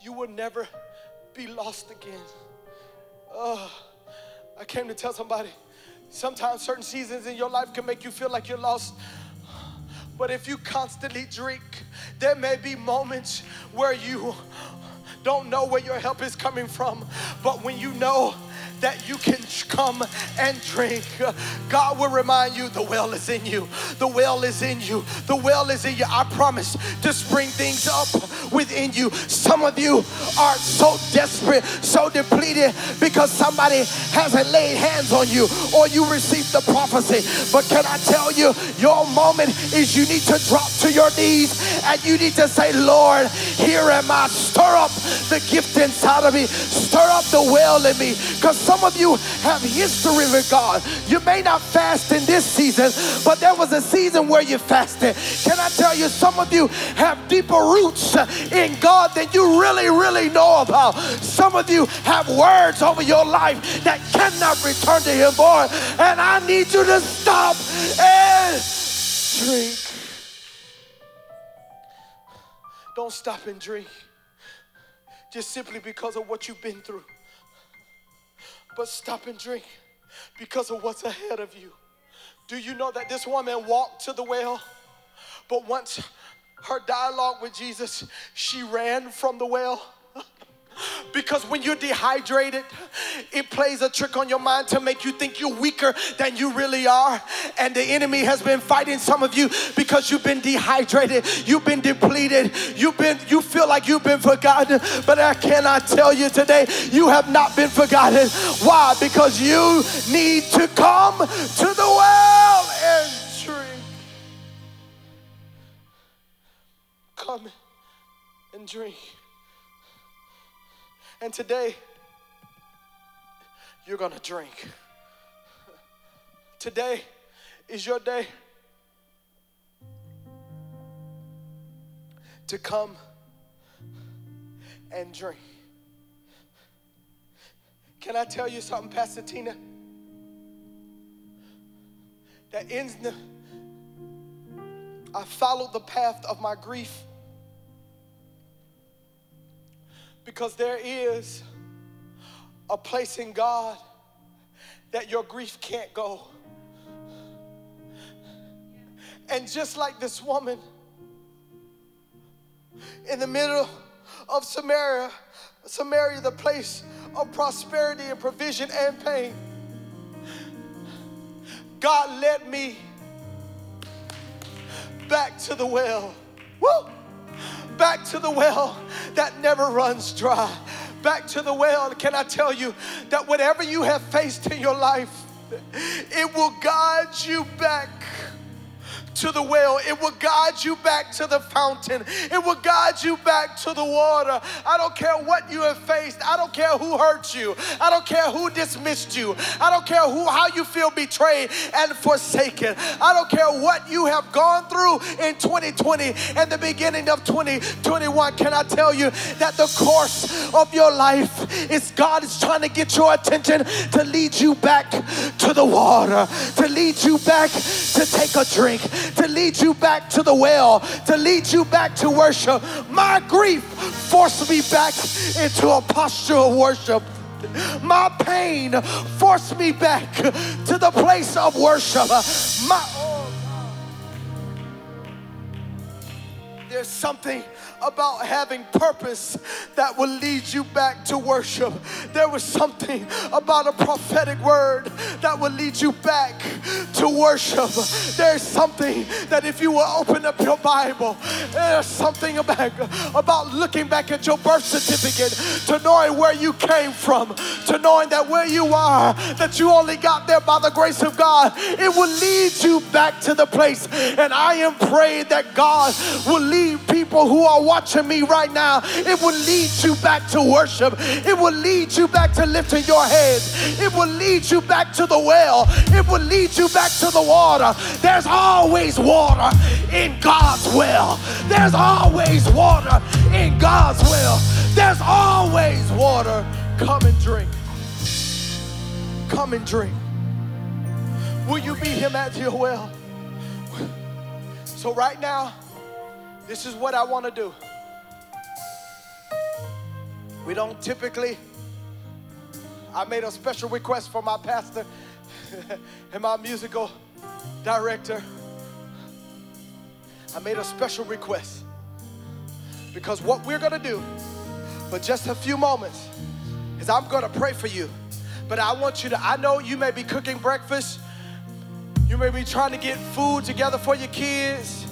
you will never be lost again. Oh, I came to tell somebody Sometimes certain seasons in your life can make you feel like you're lost. But if you constantly drink, there may be moments where you don't know where your help is coming from. But when you know that you can come and drink. God will remind you the well is in you. The well is in you. The well is in you. I promise to spring things up within you. Some of you are so desperate, so depleted because somebody hasn't laid hands on you or you received the prophecy. But can I tell you, your moment is you need to drop to your knees and you need to say, Lord, here am I. Stir up the gift inside of me. Stir up the well in me. Because some of you have history with God. You may not fast in this season, but there was a season where you fasted. Can I tell you, some of you have deeper roots in God than you really, really know about. Some of you have words over your life that cannot return to Him, boy. And I need you to stop and drink. Don't stop and drink just simply because of what you've been through but stop and drink because of what's ahead of you. Do you know that this woman walked to the well, but once her dialogue with Jesus, she ran from the well? Because when you're dehydrated, it plays a trick on your mind to make you think you're weaker than you really are. And the enemy has been fighting some of you because you've been dehydrated, you've been depleted, you've been you feel like you've been forgotten. But I cannot tell you today, you have not been forgotten. Why? Because you need to come to the well and drink. Come and drink. And today, you're going to drink. Today is your day to come and drink. Can I tell you something, Pastor Tina? That ends the, I followed the path of my grief Because there is a place in God that your grief can't go. And just like this woman in the middle of Samaria, Samaria, the place of prosperity and provision and pain, God led me back to the well. Woo! Back to the well that never runs dry. Back to the well. Can I tell you that whatever you have faced in your life, it will guide you back to the well. It will guide you back to the fountain. It will guide you back to the water. I don't care what you have faced. I don't care who hurt you. I don't care who dismissed you. I don't care who how you feel betrayed and forsaken. I don't care what you have gone through in 2020 and the beginning of 2021. Can I tell you that the course of your life is God is trying to get your attention to lead you back to the water, to lead you back to take a drink, to lead you back to the well, to lead you back to worship. My grief forced me back into a posture of worship. My pain forced me back to the place of worship. My, oh There's something about having purpose that will lead you back to worship. There was something about a prophetic word that will lead you back to worship. There's something that if you will open up your Bible, there's something about, about looking back at your birth certificate to knowing where you came from, to knowing that where you are, that you only got there by the grace of God. It will lead you back to the place. And I am praying that God will lead people who are watching me right now, it will lead you back to worship. It will lead you back to lifting your heads. It will lead you back to the well. It will lead you back to the water. There's always water in God's well. There's always water in God's well. There's always water. Come and drink. Come and drink. Will you meet him at your well? So, right now, this is what I want to do. We don't typically, I made a special request for my pastor [LAUGHS] and my musical director. I made a special request because what we're gonna do for just a few moments is I'm gonna pray for you. But I want you to, I know you may be cooking breakfast, you may be trying to get food together for your kids,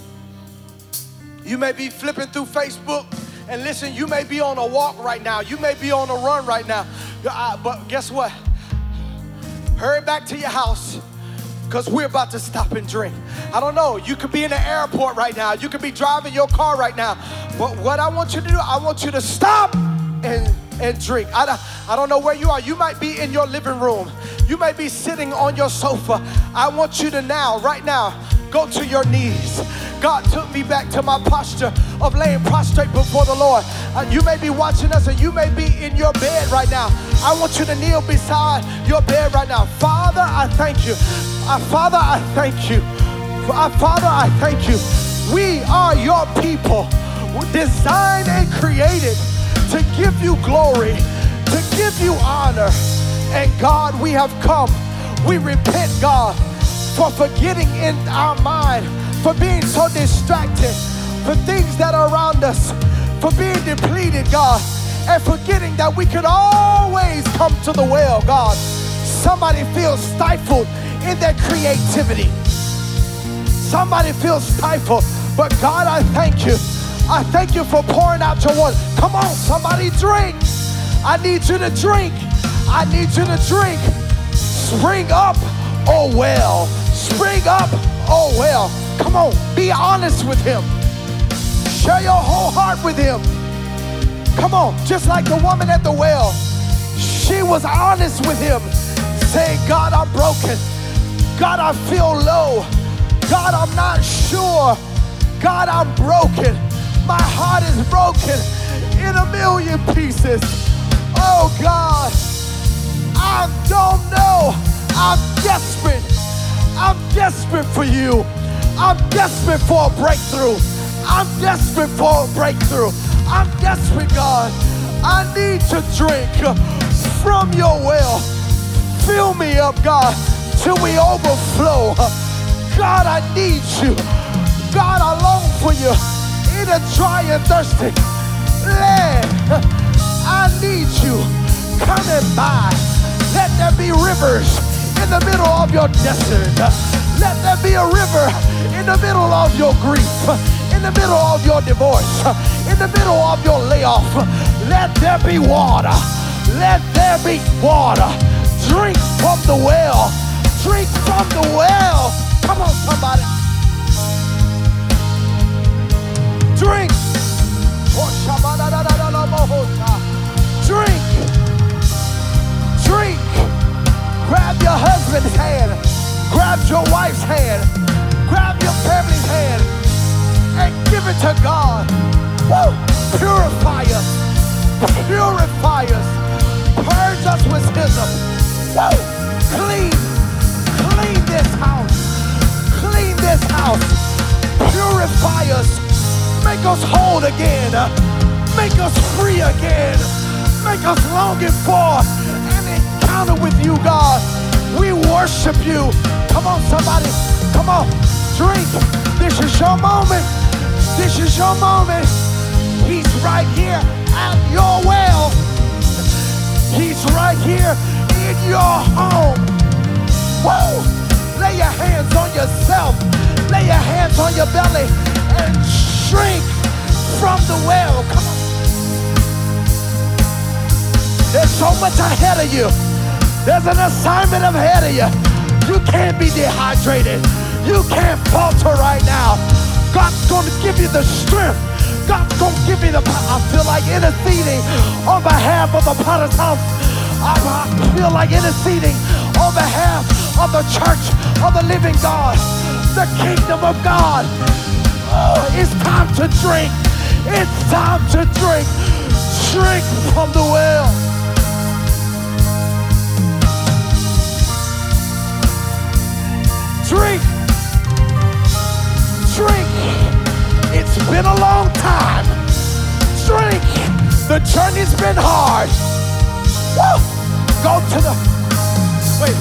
you may be flipping through Facebook and listen, you may be on a walk right now, you may be on a run right now, uh, but guess what? Hurry back to your house because we're about to stop and drink. I don't know, you could be in the airport right now, you could be driving your car right now, but what I want you to do, I want you to stop and and drink. I don't, I don't know where you are. You might be in your living room. You might be sitting on your sofa. I want you to now, right now, go to your knees. God took me back to my posture of laying prostrate before the Lord. Uh, you may be watching us and you may be in your bed right now. I want you to kneel beside your bed right now. Father, I thank you. Uh, Father, I thank you. Uh, Father, I thank you. We are your people, designed and created to give you glory, to give you honor. And God, we have come. We repent, God, for forgetting in our mind for being so distracted, for things that are around us, for being depleted, God, and forgetting that we could always come to the well, God. Somebody feels stifled in their creativity. Somebody feels stifled, but God, I thank you. I thank you for pouring out your water. Come on, somebody drink. I need you to drink. I need you to drink. Spring up, oh well. Spring up, oh well. Come on, be honest with him. Share your whole heart with him. Come on, just like the woman at the well, she was honest with him, saying, God, I'm broken. God, I feel low. God, I'm not sure. God, I'm broken. My heart is broken in a million pieces. Oh, God, I don't know. I'm desperate. I'm desperate for you. I'm desperate for a breakthrough. I'm desperate for a breakthrough. I'm desperate, God. I need to drink from your well. Fill me up, God, till we overflow. God, I need you. God, I long for you a dry and thirsty land. I need you coming by. Let there be rivers in the middle of your desert. Let there be a river in the middle of your grief, in the middle of your divorce, in the middle of your layoff, let there be water. Let there be water. Your wife's hand grab your family's hand and give it to God. Woo! Purify us. Purify us. Purge us with hyssop. Woo! Clean. Clean this house. Clean this house. Purify us. Make us whole again. Make us free again. Make us longing for an encounter with you, God. We worship you. Come on, somebody. Come on. Drink. This is your moment. This is your moment. He's right here at your well. He's right here in your home. Whoa! Lay your hands on yourself. Lay your hands on your belly and drink from the well. Come on. There's so much ahead of you. There's an assignment ahead of you. You can't be dehydrated. You can't falter right now. God's going to give you the strength. God's going to give you the power. I feel like interceding on behalf of the potter's house. I feel like interceding on behalf of the church of the living God, the kingdom of God. Oh, it's time to drink. It's time to drink. Drink from the well. Been a long time. Drink. The journey's been hard. Woo! Go to the. Wait.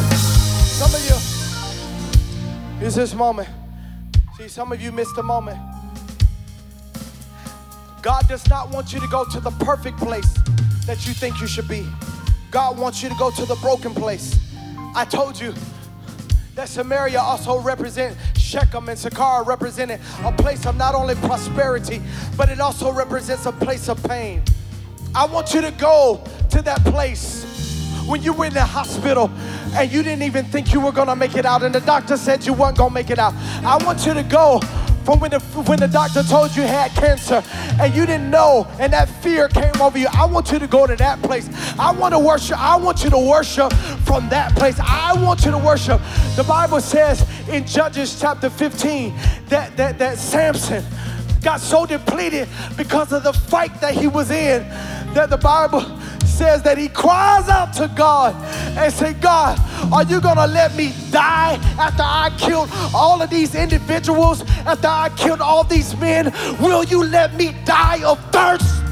Some of you. Is this moment. See, some of you missed the moment. God does not want you to go to the perfect place that you think you should be. God wants you to go to the broken place. I told you that Samaria also represent Shechem and Sychar represented a place of not only prosperity, but it also represents a place of pain. I want you to go to that place when you were in the hospital and you didn't even think you were gonna make it out, and the doctor said you weren't gonna make it out. I want you to go from when the, when the doctor told you had cancer and you didn't know and that fear came over you. I want you to go to that place. I want to worship. I want you to worship from that place. I want you to worship. The Bible says in Judges chapter 15 that, that, that Samson got so depleted because of the fight that he was in that the Bible says that he cries out to God and say, God, are you gonna let me die after I killed all of these individuals, after I killed all these men? Will you let me die of thirst?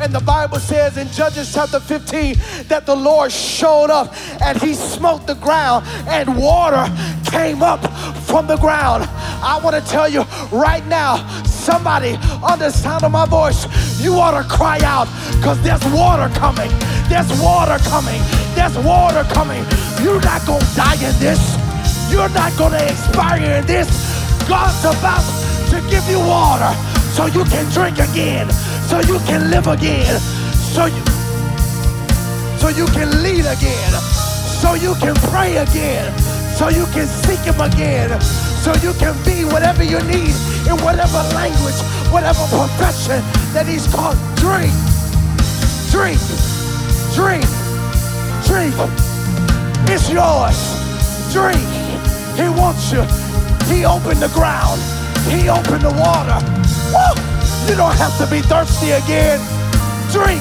And the Bible says in Judges chapter 15 that the Lord showed up and he smote the ground and water came up from the ground. I want to tell you right now, somebody on the sound of my voice, you ought to cry out because there's water coming. There's water coming. There's water coming. You're not going to die in this. You're not going to expire in this. God's about to give you water so you can drink again so you can live again, so you, so you can lead again, so you can pray again, so you can seek Him again, so you can be whatever you need in whatever language, whatever profession that He's called. Drink, drink, drink, drink. It's yours. Drink. He wants you. He opened the ground. He opened the water. Woo! You don't have to be thirsty again. Drink.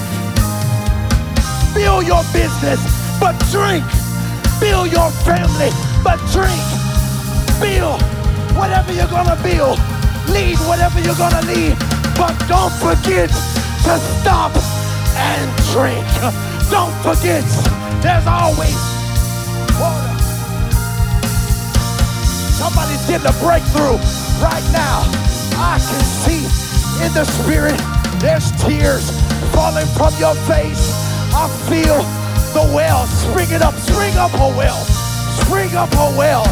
Build your business, but drink. Build your family, but drink. Build whatever you're gonna build. Lead whatever you're gonna lead. But don't forget to stop and drink. Don't forget, there's always water. Somebody's getting a breakthrough right now. I can see in the spirit. There's tears falling from your face. I feel the well springing up. Spring up, oh well. Spring up, oh well.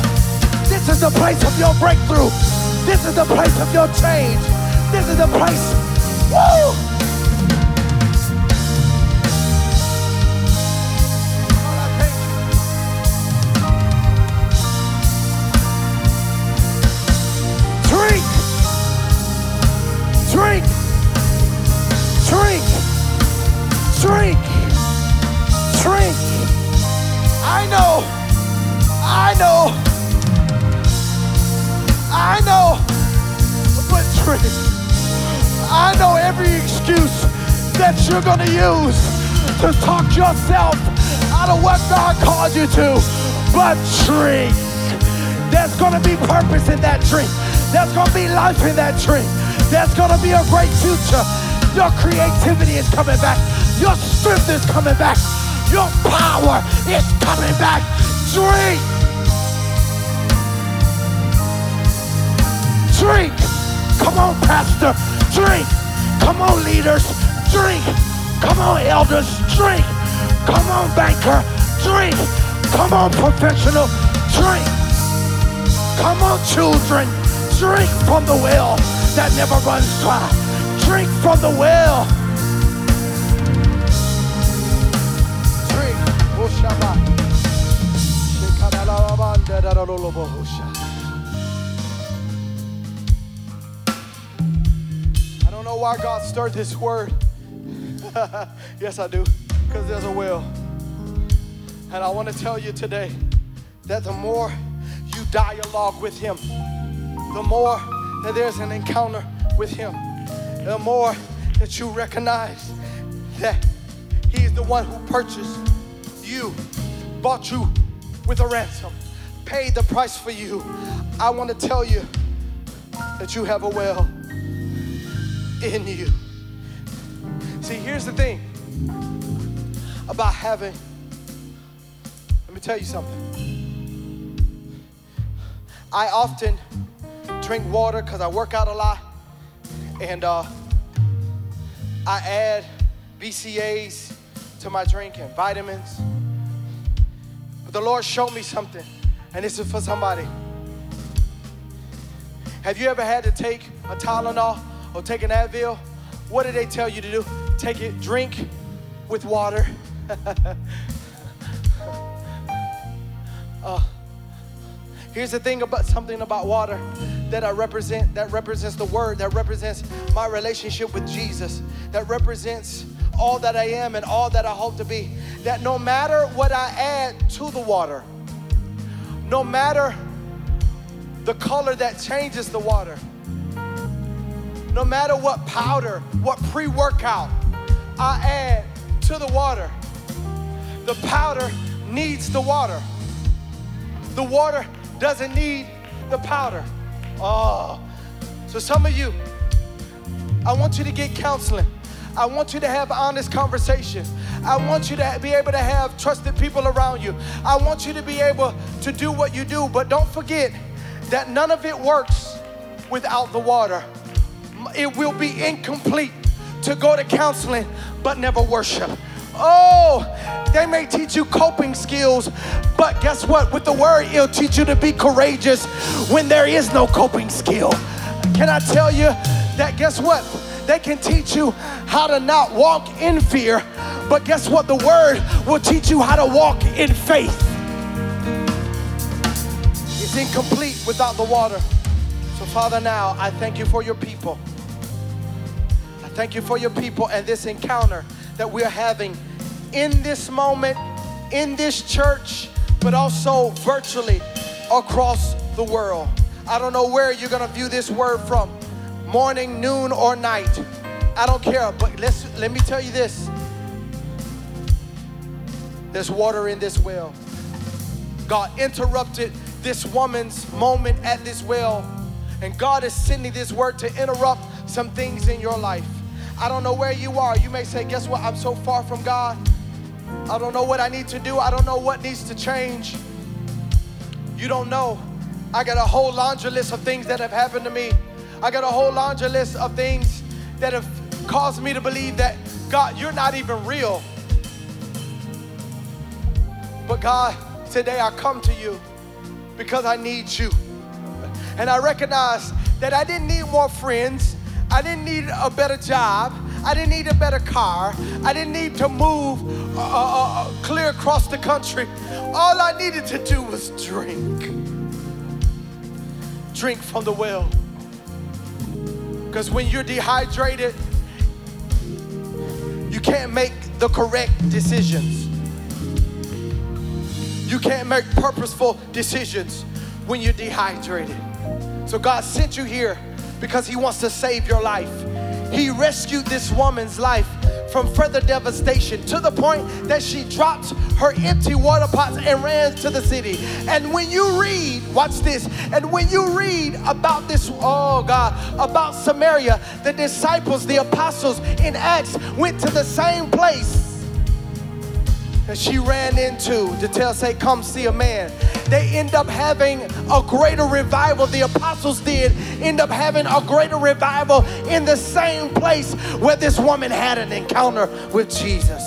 This is the place of your breakthrough. This is the place of your change. This is the place. Woo! Drink. Drink. Drink. I know. I know. I know. But drink. I know every excuse that you're going to use to talk yourself out of what God called you to. But drink. There's going to be purpose in that drink. There's going to be life in that drink. There's going to be a great future. Your creativity is coming back. Your strength is coming back. Your power is coming back. Drink. Drink. Come on, Pastor. Drink. Come on, leaders. Drink. Come on, elders. Drink. Come on, banker. Drink. Come on, professional. Drink. Come on, children. Drink from the well that never runs dry. Drink from the well. Drink. I don't know why God started this word. [LAUGHS] yes, I do, because there's a will. And I want to tell you today that the more you dialogue with Him, the more that there's an encounter with Him, the more that you recognize that He is the one who purchased you, bought you with a ransom, paid the price for you. I want to tell you that you have a well in you. See, here's the thing about having, let me tell you something. I often drink water because I work out a lot, and uh, I add BCAAs to my drink and vitamins. But the Lord showed me something, and this is for somebody. Have you ever had to take a Tylenol or take an Advil? What did they tell you to do? Take it, drink with water. [LAUGHS] uh, here's the thing about something about water that I represent, that represents the word, that represents my relationship with Jesus, that represents all that I am and all that I hope to be. That no matter what I add to the water, no matter the color that changes the water, no matter what powder, what pre workout I add to the water, the powder needs the water. The water doesn't need the powder. Oh, so some of you, I want you to get counseling. I want you to have honest conversation. I want you to be able to have trusted people around you. I want you to be able to do what you do, but don't forget that none of it works without the water. It will be incomplete to go to counseling but never worship. Oh, they may teach you coping skills, but guess what? With the word, it'll teach you to be courageous when there is no coping skill. Can I tell you that guess what? They can teach you how to not walk in fear, but guess what? The word will teach you how to walk in faith. It's incomplete without the water. So, Father, now I thank you for your people. I thank you for your people and this encounter that we're having in this moment, in this church, but also virtually across the world. I don't know where you're going to view this word from morning, noon, or night. I don't care, but let's, let me tell you this there's water in this well. God interrupted this woman's moment at this well, and God is sending this word to interrupt some things in your life. I don't know where you are. You may say, Guess what? I'm so far from God. I don't know what I need to do. I don't know what needs to change. You don't know. I got a whole laundry list of things that have happened to me. I got a whole laundry list of things that have caused me to believe that, God, you're not even real. But God, today I come to you because I need you. And I recognize that I didn't need more friends. I didn't need a better job. I didn't need a better car. I didn't need to move uh, uh, uh, clear across the country. All I needed to do was drink. Drink from the well. Because when you're dehydrated, you can't make the correct decisions. You can't make purposeful decisions when you're dehydrated. So God sent you here because He wants to save your life. He rescued this woman's life from further devastation to the point that she dropped her empty water pots and ran to the city. And when you read, watch this, and when you read about this, oh God, about Samaria, the disciples, the apostles in Acts went to the same place that she ran into to tell, say, come see a man. They end up having a greater revival. The apostles did end up having a greater revival in the same place where this woman had an encounter with Jesus.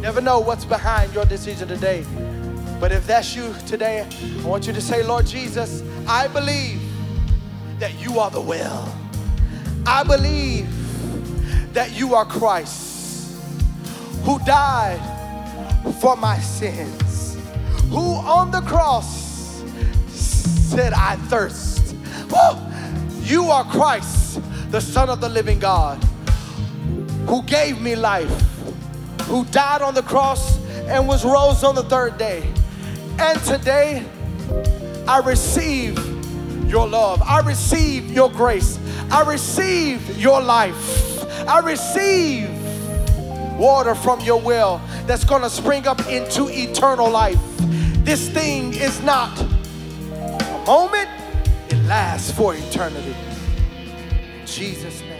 Never know what's behind your decision today. But if that's you today, I want you to say, Lord Jesus, I believe that you are the well. I believe that you are Christ who died for my sins, who on the cross said, I thirst. Woo! You are Christ, the Son of the living God, who gave me life, who died on the cross and was rose on the third day. And today, I receive your love. I receive your grace. I receive your life. I receive water from your well that's going to spring up into eternal life. This thing is not a moment, it lasts for eternity. In Jesus' name.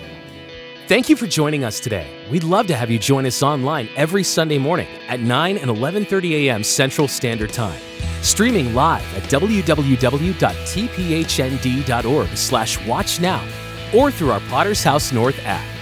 Thank you for joining us today. We'd love to have you join us online every Sunday morning at 9 and 11:30 a.m. Central Standard Time. Streaming live at www.tphnd.org/watch now or through our Potter's House North app.